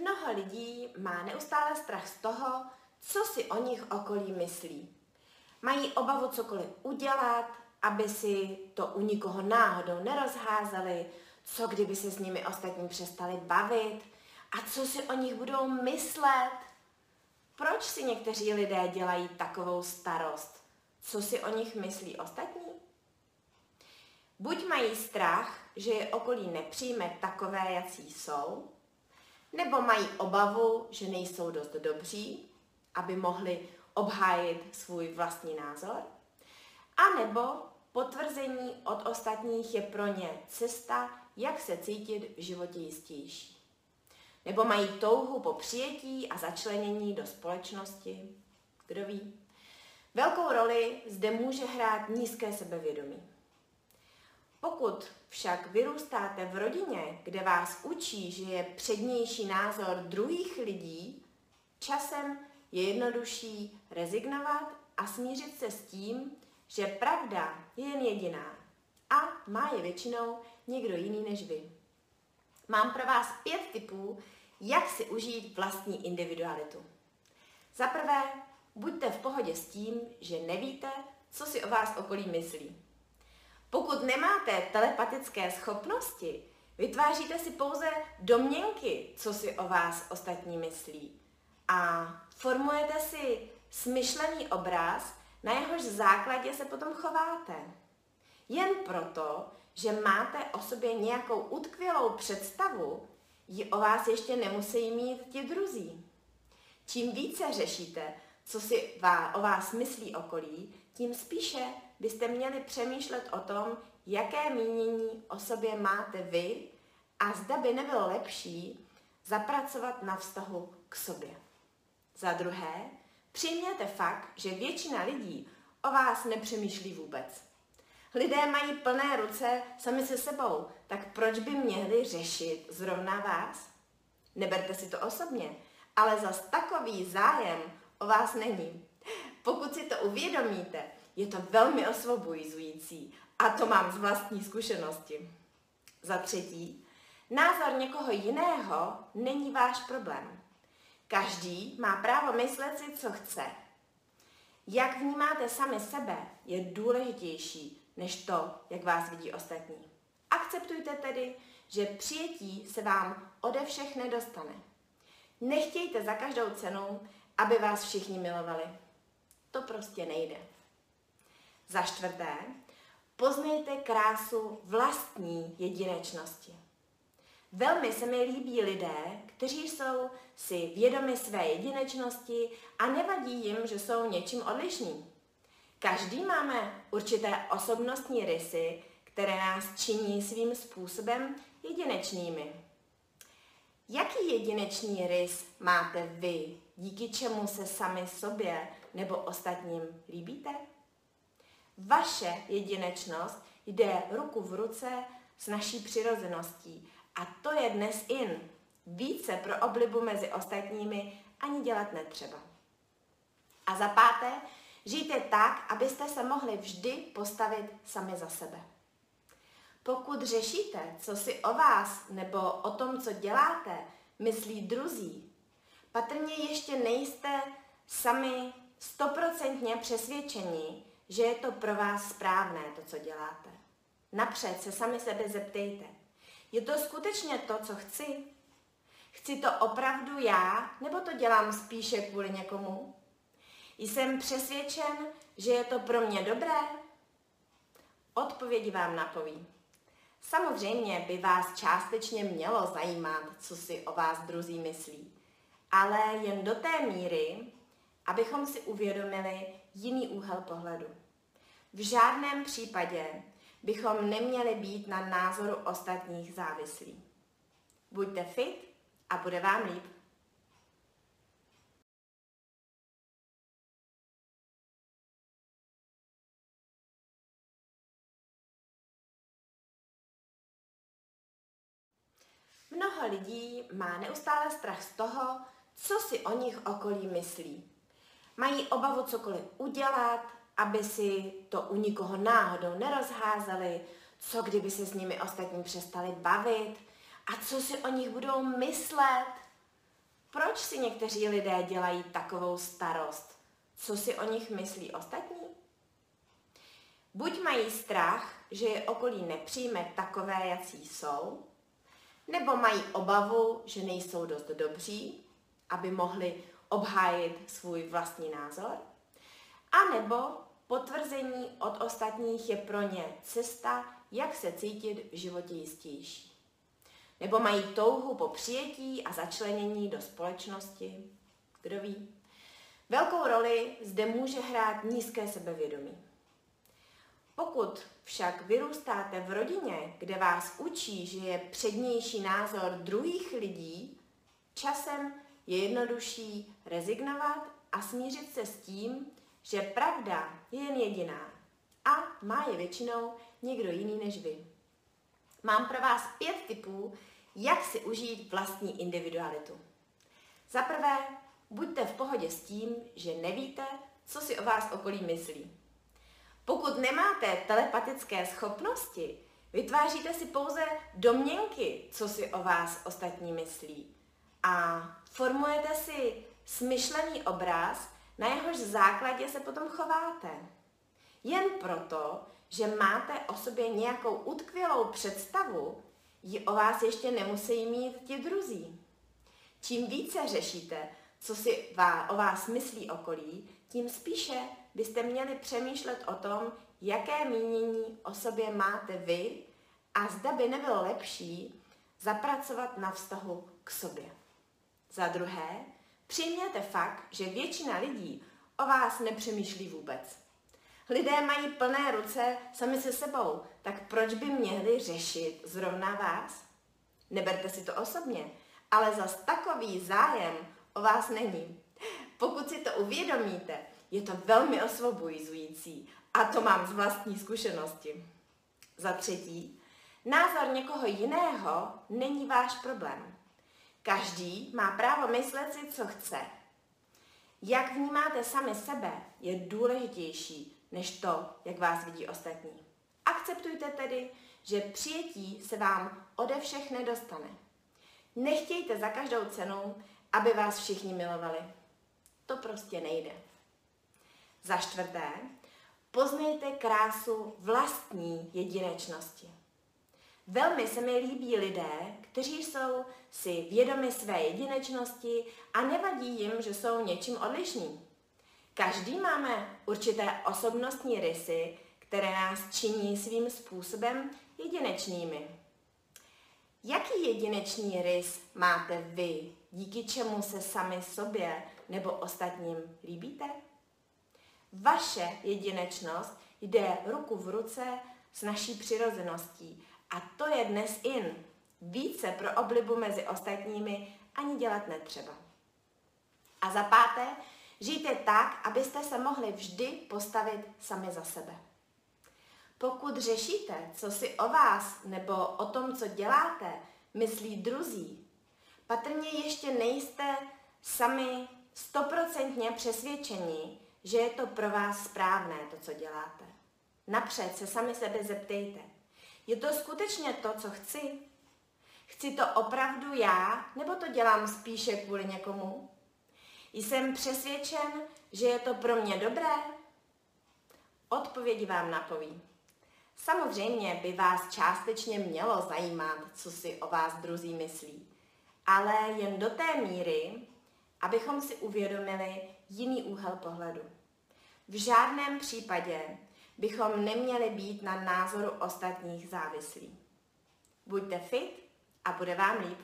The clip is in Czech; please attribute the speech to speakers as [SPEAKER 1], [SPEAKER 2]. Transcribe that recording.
[SPEAKER 1] Mnoho lidí má neustále strach z toho, co si o nich okolí myslí. Mají obavu cokoliv udělat, aby si to u nikoho náhodou nerozházeli, co kdyby se s nimi ostatní přestali bavit a co si o nich budou myslet. Proč si někteří lidé dělají takovou starost? Co si o nich myslí ostatní? Buď mají strach, že je okolí nepřijme takové, jací jsou, nebo mají obavu, že nejsou dost dobří, aby mohli obhájit svůj vlastní názor, a nebo potvrzení od ostatních je pro ně cesta, jak se cítit v životě jistější. Nebo mají touhu po přijetí a začlenění do společnosti. Kdo ví? Velkou roli zde může hrát nízké sebevědomí. Pokud však vyrůstáte v rodině, kde vás učí, že je přednější názor druhých lidí, časem je jednodušší rezignovat a smířit se s tím, že pravda je jen jediná a má je většinou někdo jiný než vy. Mám pro vás pět tipů, jak si užít vlastní individualitu. Za prvé, buďte v pohodě s tím, že nevíte, co si o vás okolí myslí. Pokud nemáte telepatické schopnosti, vytváříte si pouze domněnky, co si o vás ostatní myslí. A formujete si smyšlený obraz, na jehož základě se potom chováte. Jen proto, že máte o sobě nějakou utkvělou představu, ji o vás ještě nemusí mít ti druzí. Čím více řešíte, co si o vás myslí okolí, tím spíše byste měli přemýšlet o tom, jaké mínění o sobě máte vy a zda by nebylo lepší zapracovat na vztahu k sobě. Za druhé, přijměte fakt, že většina lidí o vás nepřemýšlí vůbec. Lidé mají plné ruce sami se sebou, tak proč by měli řešit zrovna vás? Neberte si to osobně, ale zas takový zájem o vás není. Pokud si to uvědomíte, je to velmi osvobozující a to mám z vlastní zkušenosti. Za třetí, názor někoho jiného není váš problém. Každý má právo myslet si, co chce. Jak vnímáte sami sebe, je důležitější než to, jak vás vidí ostatní. Akceptujte tedy, že přijetí se vám ode všech nedostane. Nechtějte za každou cenu, aby vás všichni milovali. To prostě nejde. Za čtvrté, poznejte krásu vlastní jedinečnosti. Velmi se mi líbí lidé, kteří jsou si vědomi své jedinečnosti a nevadí jim, že jsou něčím odlišní. Každý máme určité osobnostní rysy, které nás činí svým způsobem jedinečnými. Jaký jedinečný rys máte vy, díky čemu se sami sobě nebo ostatním líbíte? Vaše jedinečnost jde ruku v ruce s naší přirozeností a to je dnes in. Více pro oblibu mezi ostatními ani dělat netřeba. A za páté, žijte tak, abyste se mohli vždy postavit sami za sebe. Pokud řešíte, co si o vás nebo o tom, co děláte, myslí druzí, patrně ještě nejste sami stoprocentně přesvědčení, že je to pro vás správné, to, co děláte. Napřed se sami sebe zeptejte. Je to skutečně to, co chci? Chci to opravdu já, nebo to dělám spíše kvůli někomu? Jsem přesvědčen, že je to pro mě dobré? Odpovědi vám napoví. Samozřejmě by vás částečně mělo zajímat, co si o vás druzí myslí, ale jen do té míry, abychom si uvědomili jiný úhel pohledu. V žádném případě bychom neměli být na názoru ostatních závislí. Buďte fit a bude vám líp. Mnoho lidí má neustále strach z toho, co si o nich okolí myslí. Mají obavu cokoliv udělat, aby si to u nikoho náhodou nerozházeli, co kdyby se s nimi ostatní přestali bavit a co si o nich budou myslet. Proč si někteří lidé dělají takovou starost? Co si o nich myslí ostatní? Buď mají strach, že je okolí nepřijme takové, jací jsou, nebo mají obavu, že nejsou dost dobří, aby mohli obhájit svůj vlastní názor, a nebo potvrzení od ostatních je pro ně cesta, jak se cítit v životě jistější. Nebo mají touhu po přijetí a začlenění do společnosti. Kdo ví? Velkou roli zde může hrát nízké sebevědomí. Pokud však vyrůstáte v rodině, kde vás učí, že je přednější názor druhých lidí, časem je jednodušší rezignovat a smířit se s tím, že pravda je jen jediná a má je většinou někdo jiný než vy. Mám pro vás pět tipů, jak si užít vlastní individualitu. Za prvé, buďte v pohodě s tím, že nevíte, co si o vás okolí myslí. Pokud nemáte telepatické schopnosti, vytváříte si pouze domněnky, co si o vás ostatní myslí. A formujete si smyšlený obraz, na jehož základě se potom chováte. Jen proto, že máte o sobě nějakou utkvělou představu, ji o vás ještě nemusí mít ti druzí. Čím více řešíte, co si o vás myslí okolí, tím spíše byste měli přemýšlet o tom, jaké mínění o sobě máte vy a zda by nebylo lepší zapracovat na vztahu k sobě. Za druhé, přijměte fakt, že většina lidí o vás nepřemýšlí vůbec. Lidé mají plné ruce sami se sebou, tak proč by měli řešit zrovna vás? Neberte si to osobně, ale zas takový zájem o vás není. Pokud si to uvědomíte, je to velmi osvobozující a to mám z vlastní zkušenosti. Za třetí, názor někoho jiného není váš problém. Každý má právo myslet si, co chce. Jak vnímáte sami sebe, je důležitější než to, jak vás vidí ostatní. Akceptujte tedy, že přijetí se vám ode všech nedostane. Nechtějte za každou cenu, aby vás všichni milovali. To prostě nejde. Za čtvrté, poznejte krásu vlastní jedinečnosti. Velmi se mi líbí lidé, kteří jsou si vědomi své jedinečnosti a nevadí jim, že jsou něčím odlišní. Každý máme určité osobnostní rysy, které nás činí svým způsobem jedinečnými. Jaký jedinečný rys máte vy, díky čemu se sami sobě nebo ostatním líbíte? Vaše jedinečnost jde ruku v ruce s naší přirozeností a to je dnes in. Více pro oblibu mezi ostatními ani dělat netřeba. A za páté, žijte tak, abyste se mohli vždy postavit sami za sebe. Pokud řešíte, co si o vás nebo o tom, co děláte, myslí druzí, patrně ještě nejste sami stoprocentně přesvědčení, že je to pro vás správné, to, co děláte. Napřed se sami sebe zeptejte. Je to skutečně to, co chci? Chci to opravdu já, nebo to dělám spíše kvůli někomu? Jsem přesvědčen, že je to pro mě dobré? Odpovědi vám napoví. Samozřejmě by vás částečně mělo zajímat, co si o vás druzí myslí, ale jen do té míry, abychom si uvědomili jiný úhel pohledu. V žádném případě bychom neměli být na názoru ostatních závislí. Buďte fit a bude vám líp.